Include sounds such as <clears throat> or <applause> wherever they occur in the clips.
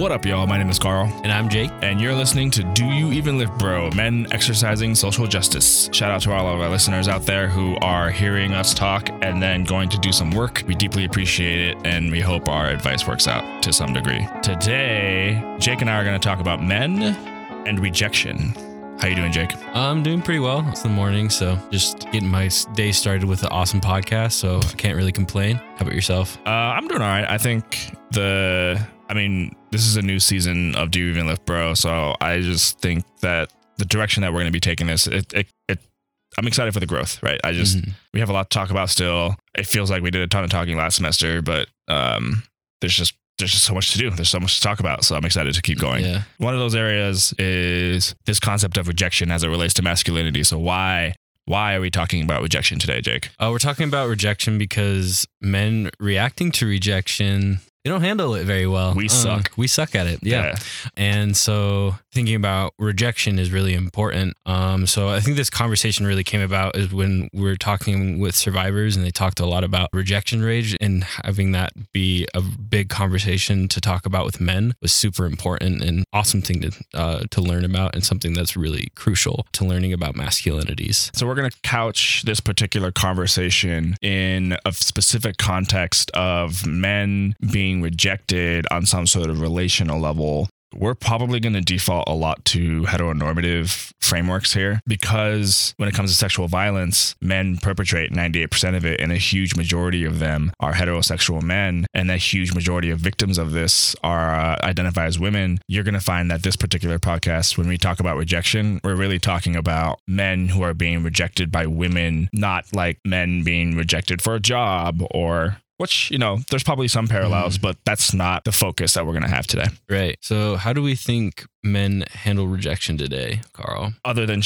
What up, y'all? My name is Carl, And I'm Jake. and you're listening to Do You Even Lift Bro? Men Exercising Social Justice. Shout out to all of our listeners out there who are hearing us talk and then going to do some work. We deeply appreciate it, and we hope our advice works out to some degree. Today, Jake and I are going to talk about men and rejection. How you doing, Jake? I'm doing pretty well. It's the morning, so just getting my day started with an awesome podcast, so I can't really complain. How about yourself? Uh, I'm doing all right. I think the, I mean, this is a new season of Do You Even Lift Bro? So I just think that the direction that we're going to be taking this, it, it, it, I'm excited for the growth, right? I just, Mhm. we have a lot to talk about still. It feels like we did a ton of talking last semester, but um, there's just, there's just so much to do. There's so much to talk about. So I'm excited to keep going. Yeah. One of those areas is this concept of rejection as it relates to masculinity. So why, why are we talking about rejection today, Jake? Uh, we're talking about rejection because men reacting to rejection, they don't handle it very well. We Uh, suck. We suck at it. Yeah. And so thinking about rejection is really important. Um, so I think this conversation really came about is when we are talking with survivors and they talked a lot about rejection rage and having that be a big conversation to talk about with men was super important and awesome thing to uh, to learn about and something that's really crucial to learning about masculinities. So we're going to couch this particular conversation in a specific context of men being rejected on some sort of relational level. We're probably going to default a lot to heteronormative frameworks here because when it comes to sexual violence, men perpetrate 98% of it, and a huge majority of them are heterosexual men. And a huge majority of victims of this are uh, identified as women. You're going to find that this particular podcast, when we talk about rejection, we're really talking about men who are being rejected by women, not like men being rejected for a job or. Which, you know, there's probably some parallels, but that's not the focus that we're going to have today. Right. So how do we think men handle rejection today, Carl? Other than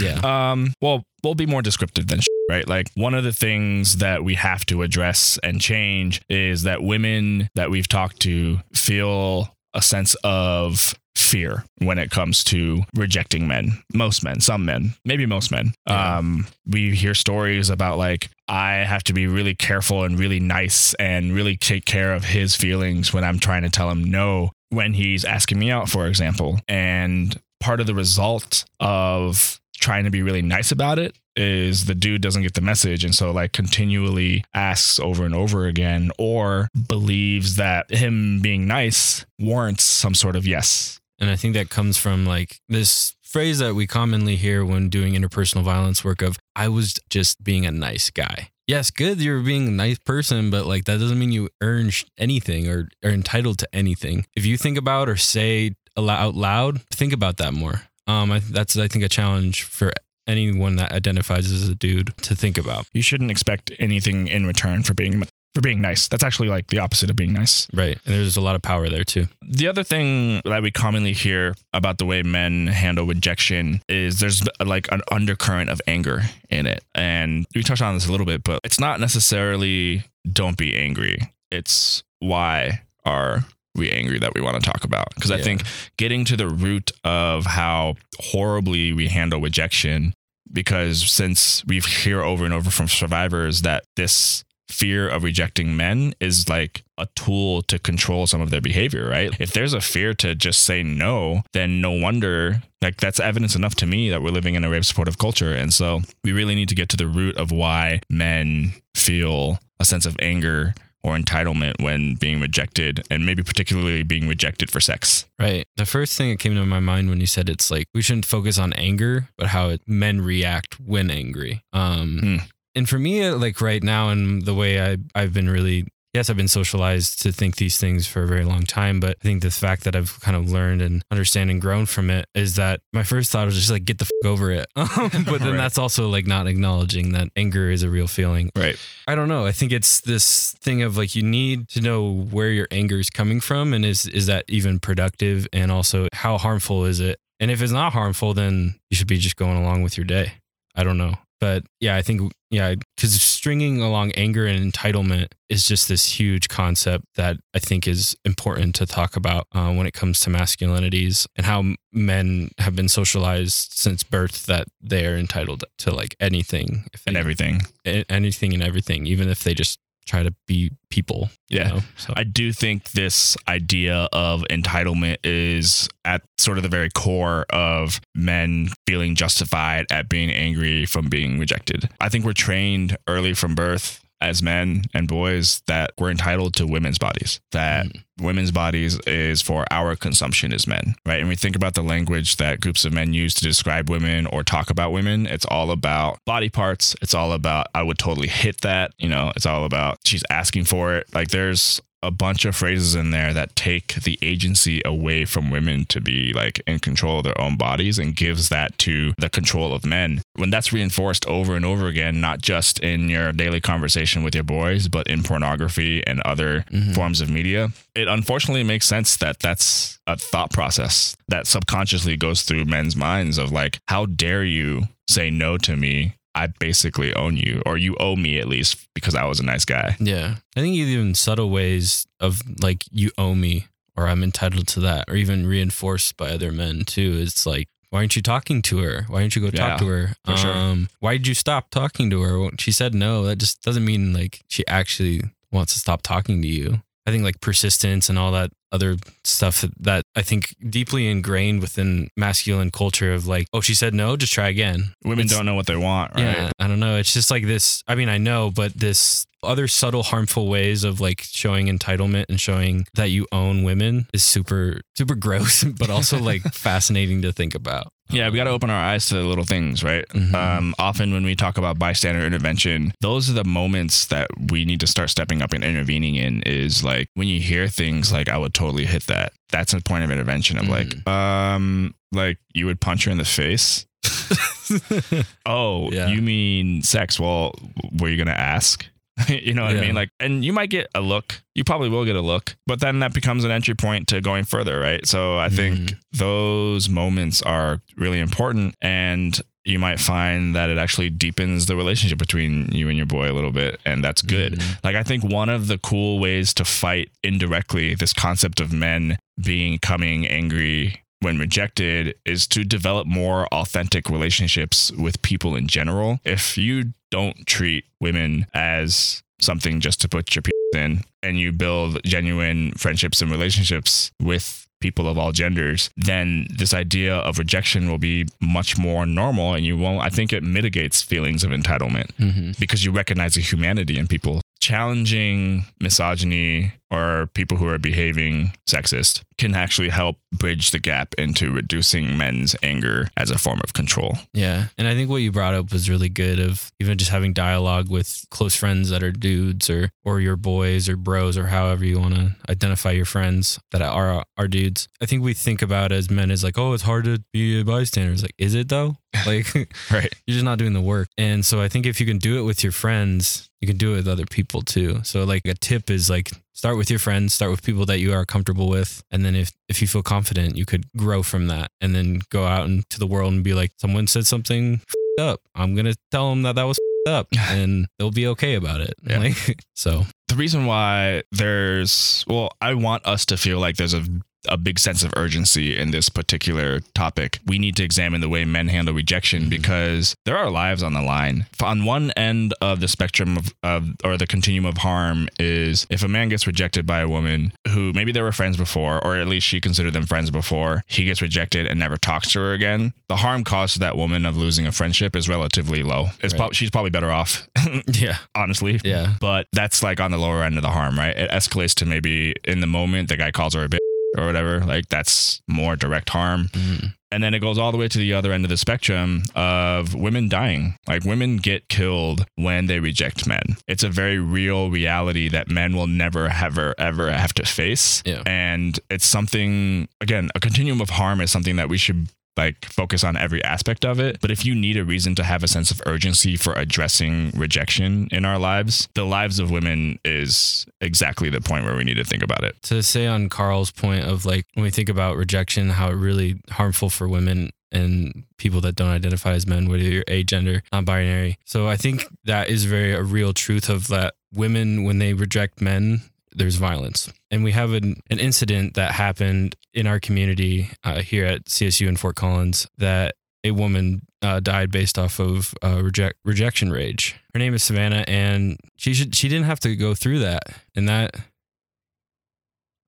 Yeah. <clears throat> Um, well, we'll be more descriptive than right? Like one of the things that we have to address and change is that women that we've talked to feel a sense of fear when it comes to rejecting men. Most men, some men, maybe most men. Yeah. Um, we hear stories about like I have to be really careful and really nice and really take care of his feelings when I'm trying to tell him no when he's asking me out, for example. And part of the result of trying to be really nice about it is the dude doesn't get the message and so like continually asks over and over again or believes that him being nice warrants some sort of yes And I think that comes from like this phrase that we commonly hear when doing interpersonal violence work of I was just being a nice guy. Yes, good you're being a nice person, but like that doesn't mean you earn anything or are entitled to anything. If you think about or say out loud, think about that more. Um, I, that's I think a challenge for anyone that identifies as a dude to think about. you shouldn't expect anything in return for being for being nice that's actually like the opposite of being nice Right, and there's a lot of power there too. The other thing that we commonly hear about the way men handle rejection is there's like an undercurrent of anger in it. And we touched on this a little bit, but it's not necessarily don't be angry. It's why are we angry that we want to talk about? Because I think getting to the root of how horribly we handle rejection, because since we hear over and over from survivors that this fear of rejecting men is like a tool to control some of their behavior, right? If there's a fear to just say no, then no wonder like that's evidence enough to me that we're living in a rape supportive culture. And so we really need to get to the root of why men feel a sense of anger or entitlement when being rejected and maybe particularly being rejected for sex. Right. The first thing that came to my mind when you said it's like we shouldn't focus on anger, but how it, men react when angry. Um, Hmm. and for me, uh, like right now, and the way I I've been really yes, I've been socialized to think these things for a very long time, but I think the fact that I've kind of learned and understand and grown from it is that my first thought was just like get the f- over it. <laughs> But then Right. that's also like not acknowledging that anger is a real feeling. Right. I don't know. I think it's this thing of like you need to know where your anger is coming from and is is that even productive and also how harmful is it? And if it's not harmful, then you should be just going along with your day. I don't know. But yeah, I think yeah, cuz stringing along anger and entitlement is just this huge concept that I think is important to talk about uh, when it comes to masculinities and how men have been socialized since birth that they are entitled to like anything if And everything. anything and everything, even if they just try to be people. Yeah. know? So, I do think this idea of entitlement is at sort of the very core of men feeling justified at being angry from being rejected. I think we're trained early from birth as men and boys that we're entitled to women's bodies, that mm. women's bodies is for our consumption as men, right? And we think about the language that groups of men use to describe women or talk about women. It's all about body parts. It's all about, I would totally hit that. You know, it's all about she's asking for it. Like there's a bunch of phrases in there that take the agency away from women to be like in control of their own bodies and gives that to the control of men. When that's reinforced over and over again, not just in your daily conversation with your boys, but in pornography and other Mhm. forms of media, it unfortunately makes sense that that's a thought process that subconsciously goes through men's minds of like, how dare you say no to me? I basically own you, or you owe me at least because I was a nice guy. yeah. I think even subtle ways of like, you owe me or I'm entitled to that, or even reinforced by other men too. It's like, why aren't you talking to her? Why didn't you go Yeah, talk to her? for sure. Um, why did you stop talking to her? She said no. That just doesn't mean like she actually wants to stop talking to you. I think like persistence and all that other stuff that I think deeply ingrained within masculine culture of like, oh, she said no, just try again. Women It's- don't know what they want, right? Yeah, I don't know. It's just like this. I mean, I know, but this other subtle, harmful ways of like showing entitlement and showing that you own women is super, super <laughs> gross, but also like <laughs> fascinating to think about. Yeah, we got to open our eyes to the little things, right? Mhm. Um, often when we talk about bystander intervention, those are the moments that we need to start stepping up and intervening in. Is like when you hear things like, "I would totally hit that." That's a point of intervention of like, um, like you would punch her in the face. <laughs> <laughs> Oh, Yeah. you mean sex? Well, were you gonna ask? <laughs> you know what I mean? Like, and you might get a look. You probably will get a look, but then that becomes an entry point to going further, right? So I think Mhm. those moments are really important, and you might find that it actually deepens the relationship between you and your boy a little bit, and that's good. Mhm. Like, I think one of the cool ways to fight indirectly this concept of men being coming angry when rejected is to develop more authentic relationships with people in general. If you don't treat women as something just to put your p- in and you build genuine friendships and relationships with people of all genders, then this idea of rejection will be much more normal and you won't I think it mitigates feelings of entitlement Mhm. because you recognize the humanity in people. Challenging misogyny or people who are behaving sexist can actually help bridge the gap into reducing men's anger as a form of control. Yeah. And I think what you brought up was really good of even just having dialogue with close friends that are dudes or or your boys or bros or however you want to identify your friends that are are dudes. I think we think about as men as like, oh, it's hard to be a bystander. It's like, is it though? <laughs> Like <laughs> Right. you're just not doing the work. And so I think if you can do it with your friends, you can do it with other people too. So like a tip is like start with your friends, start with people that you are comfortable with, and then if if you feel confident, you could grow from that and then go out into the world and be like someone said something up. I'm going to tell them that that was up <laughs> and they'll be okay about it. Yeah. Like <laughs> so The reason why there's, well, I want us to feel like there's a a big sense of urgency in this particular topic. We need to examine the way men handle rejection Mhm. because there are lives on the line. On one end of the spectrum of, of or the continuum of harm is if a man gets rejected by a woman who maybe they were friends before, or at least she considered them friends before, he gets rejected and never talks to her again. The harm caused to that woman of losing a friendship is relatively low. It's Right. prob- she's probably better off, <laughs> yeah. honestly Yeah. but that's like on the lower end of the harm, right? It escalates to maybe in the moment the guy calls her a bitch or whatever. Like that's more direct harm. Mhm. And then it goes all the way to the other end of the spectrum of women dying. Like women get killed when they reject men. It's a very real reality that men will never ever ever have to face. Yeah. And it's something again, a continuum of harm is something that we should like focus on every aspect of it. But if you need a reason to have a sense of urgency for addressing rejection in our lives, the lives of women is exactly the point where we need to think about it. to say on Carl's point of like when we think about rejection, how it really harmful for women and people that don't identify as men, whether you're agender, non-binary. So I think that is very a real truth of that women when they reject men, there's violence. And we have an, an incident that happened in our community uh, here at CSU in Fort Collins that a woman uh, died based off of uh, reject rejection rage. Her name is Savannah, and she should she didn't have to go through that, and that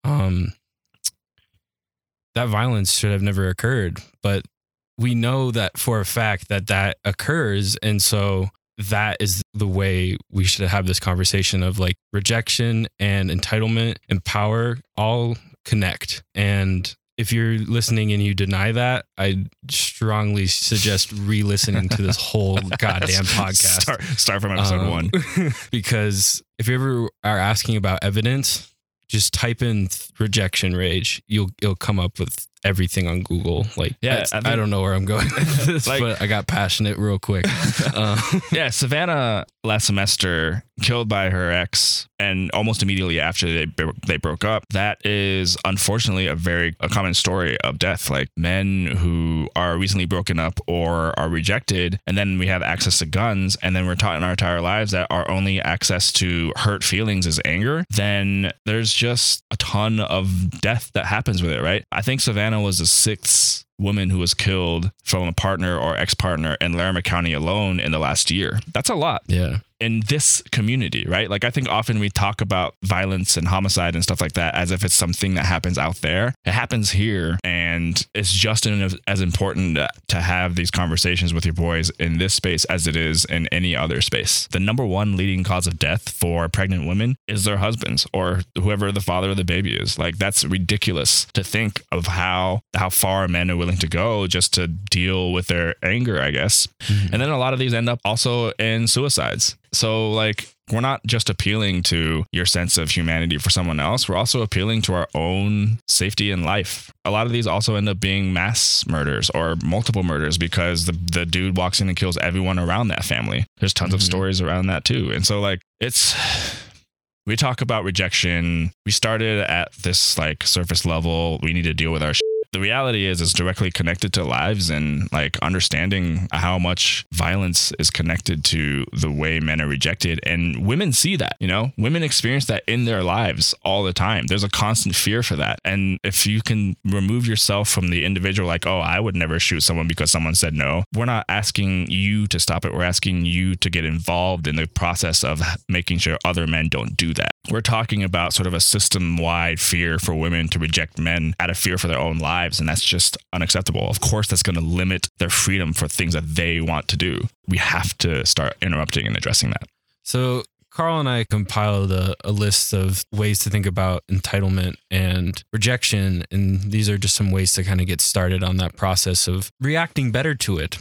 um that violence should have never occurred. But we know that for a fact that that occurs, and so that is the way we should have this conversation of like rejection and entitlement and power all connect and if you're listening and you deny that, I strongly suggest <laughs> re-listening to this whole goddamn <laughs> podcast. Start, start from episode Um, one. <laughs> because if you ever are asking about evidence, just type in rejection rage. You'll you'll come up with everything on Google. Like, Yeah, I I, don't know where I'm going with <laughs> this, Like- but I got passionate real quick. <laughs> Uh, Yeah, Savannah last semester killed by her ex, and almost immediately after they they broke up. That is unfortunately a very a common story of death. Like men who are recently broken up or are rejected, and then we have access to guns, and then we're taught in our entire lives that our only access to hurt feelings is anger. Then there's just a ton of death that happens with it, right? I think Savannah was the sixth woman who was killed from a partner or ex-partner in Larimer County alone in the last year. That's a lot yeah. in this community, right? Like I think often we talk about violence and homicide and stuff like that as if it's something that happens out there. It happens here and it's just as important to have these conversations with your boys in this space as it is in any other space. The number one leading cause of death for pregnant women is their husbands or whoever the father of the baby is. Like that's ridiculous to think of how how far men are willing to go just to deal with their anger, I guess. And then a lot of these end up also in suicides. So, like, we're not just appealing to your sense of humanity for someone else, we're also appealing to our own safety and life. A lot of these also end up being mass murders or multiple murders because the, the dude walks in and kills everyone around that family. There's tons of Mhm. stories around that too. And so, like, it's. We talk about rejection. We started at this like surface level. We need to deal with our the reality is it's directly connected to lives and like understanding how much violence is connected to the way men are rejected. And women see that you know? Women experience that in their lives all the time. There's a constant fear for that. And if you can remove yourself from the individual like oh i would never shoot someone because someone said no we're not asking you to stop it. We're asking you to get involved in the process of making sure other men don't do that we're talking about sort of a system wide fear for women to reject men out of fear for their own lives. And that's just unacceptable. Of course, that's going to limit their freedom for things that they want to do. We have to start interrupting and addressing that. So Carl and I compiled a, a list of ways to think about entitlement and rejection. And these are just some ways to kind of get started on that process of reacting better to it.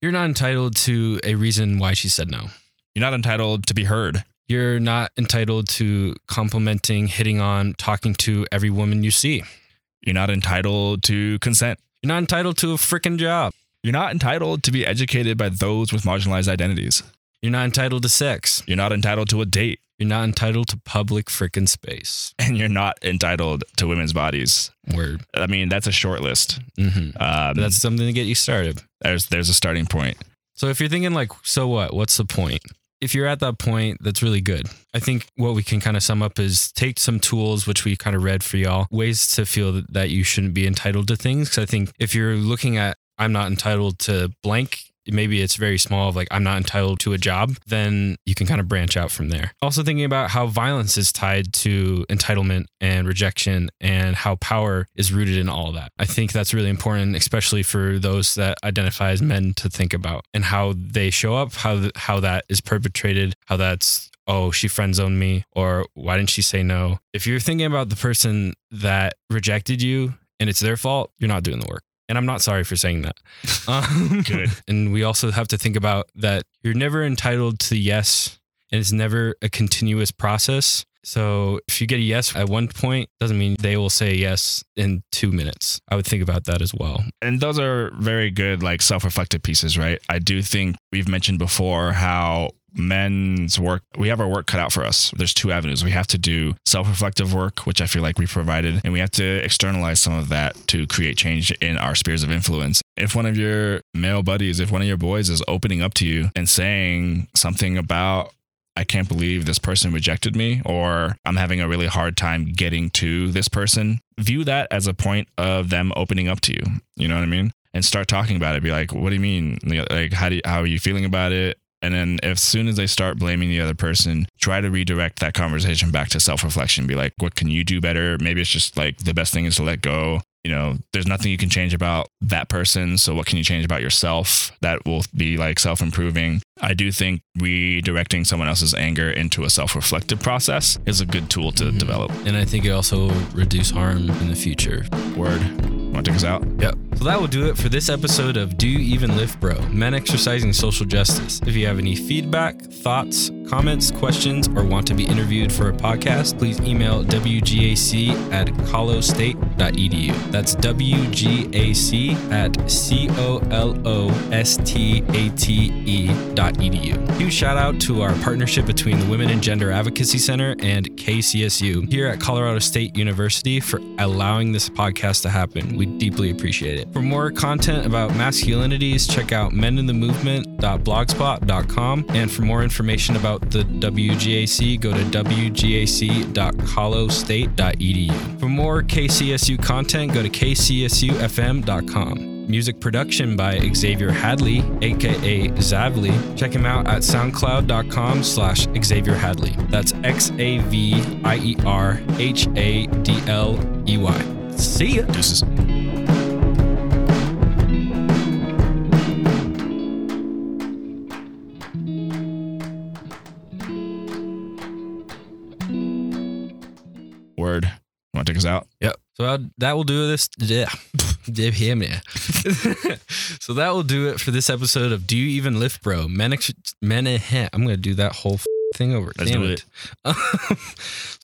You're not entitled to a reason why she said no. You're not entitled to be heard. You're not entitled to complimenting, hitting on, talking to every woman you see. You're not entitled to consent. You're not entitled to a freaking job. You're not entitled to be educated by those with marginalized identities. You're not entitled to sex. You're not entitled to a date. You're not entitled to public freaking space. And you're not entitled to women's bodies. Word. I mean, that's a short list. hmm Um, that's something to get you started. there's there's a starting point. So if you're thinking like, so what? What's the point? If you're at that point, that's really good. I think what we can kind of sum up is take some tools, which we kind of read for y'all, ways to feel that, you shouldn't be entitled to things. Cause I think if you're looking at, I'm not entitled to blank, maybe it's very small of like, I'm not entitled to a job, then you can kind of branch out from there. Also thinking about how violence is tied to entitlement and rejection and how power is rooted in all that. I think that's really important, especially for those that identify as men to think about and how they show up, how, th- how that is perpetrated, how that's oh, she friend zoned me, or why didn't she say no? If you're thinking about the person that rejected you and it's their fault, you're not doing the work. And I'm not sorry for saying that. <laughs> Um, Good. And we also have to think about that you're never entitled to yes, and it's never a continuous process. So if you get a yes at one point, doesn't mean they will say yes in two minutes. I would think about that as well. and those are very good like self-reflective pieces right i do think we've mentioned before how men's work we have our work cut out for us there's two avenues we have to do self-reflective work which i feel like we provided and we have to externalize some of that to create change in our spheres of influence if one of your male buddies if one of your boys is opening up to you and saying something about I can't believe this person rejected me, or I'm having a really hard time getting to this person. View that as a point of them opening up to you. You know what I mean? and start talking about it. Be like, what do you mean? Like, how do you, how are you feeling about it? And then as soon as they start blaming the other person, try to redirect that conversation back to self reflection. Be like, what can you do better? Maybe it's just like the best thing is to let go. You know, there's nothing you can change about that person. So what can you change about yourself that will be like self improving? I do think redirecting someone else's anger into a self reflective process is a good tool to Mhm. develop. And I think it also reduce harm in the future. Word. Want to take us out? Yep. So that will do it for this episode of Do You Even Lift Bro? Men Exercising Social Justice. If you have any feedback, thoughts, comments, questions, or want to be interviewed for a podcast, please email wgac at colostate.edu. That's wgac at c o l o s t a t e dot edu. Huge shout out to our partnership between the Women and Gender Advocacy Center and KCSU here at Colorado State University for allowing this podcast to happen. We deeply appreciate it. For more content about masculinities, check out meninthemovement.blogspot.com. And for more information about the WGAC, go to wgac.colostate.edu. For more KCSU content, go to kcsufm.com. Music production by Xavier Hadley, aka Zavly. Check him out at soundcloud.com slash Xavier Hadley. That's X-A-V-I-E-R-H-A-D-L-E-Y. See ya. Deuces. So that, will do this. Yeah. Him, <laughs> yeah. <laughs> so that will do it for this episode of Do You Even Lift Bro? Men I'm going to do that whole f- thing over. Let's Damn do it. <laughs>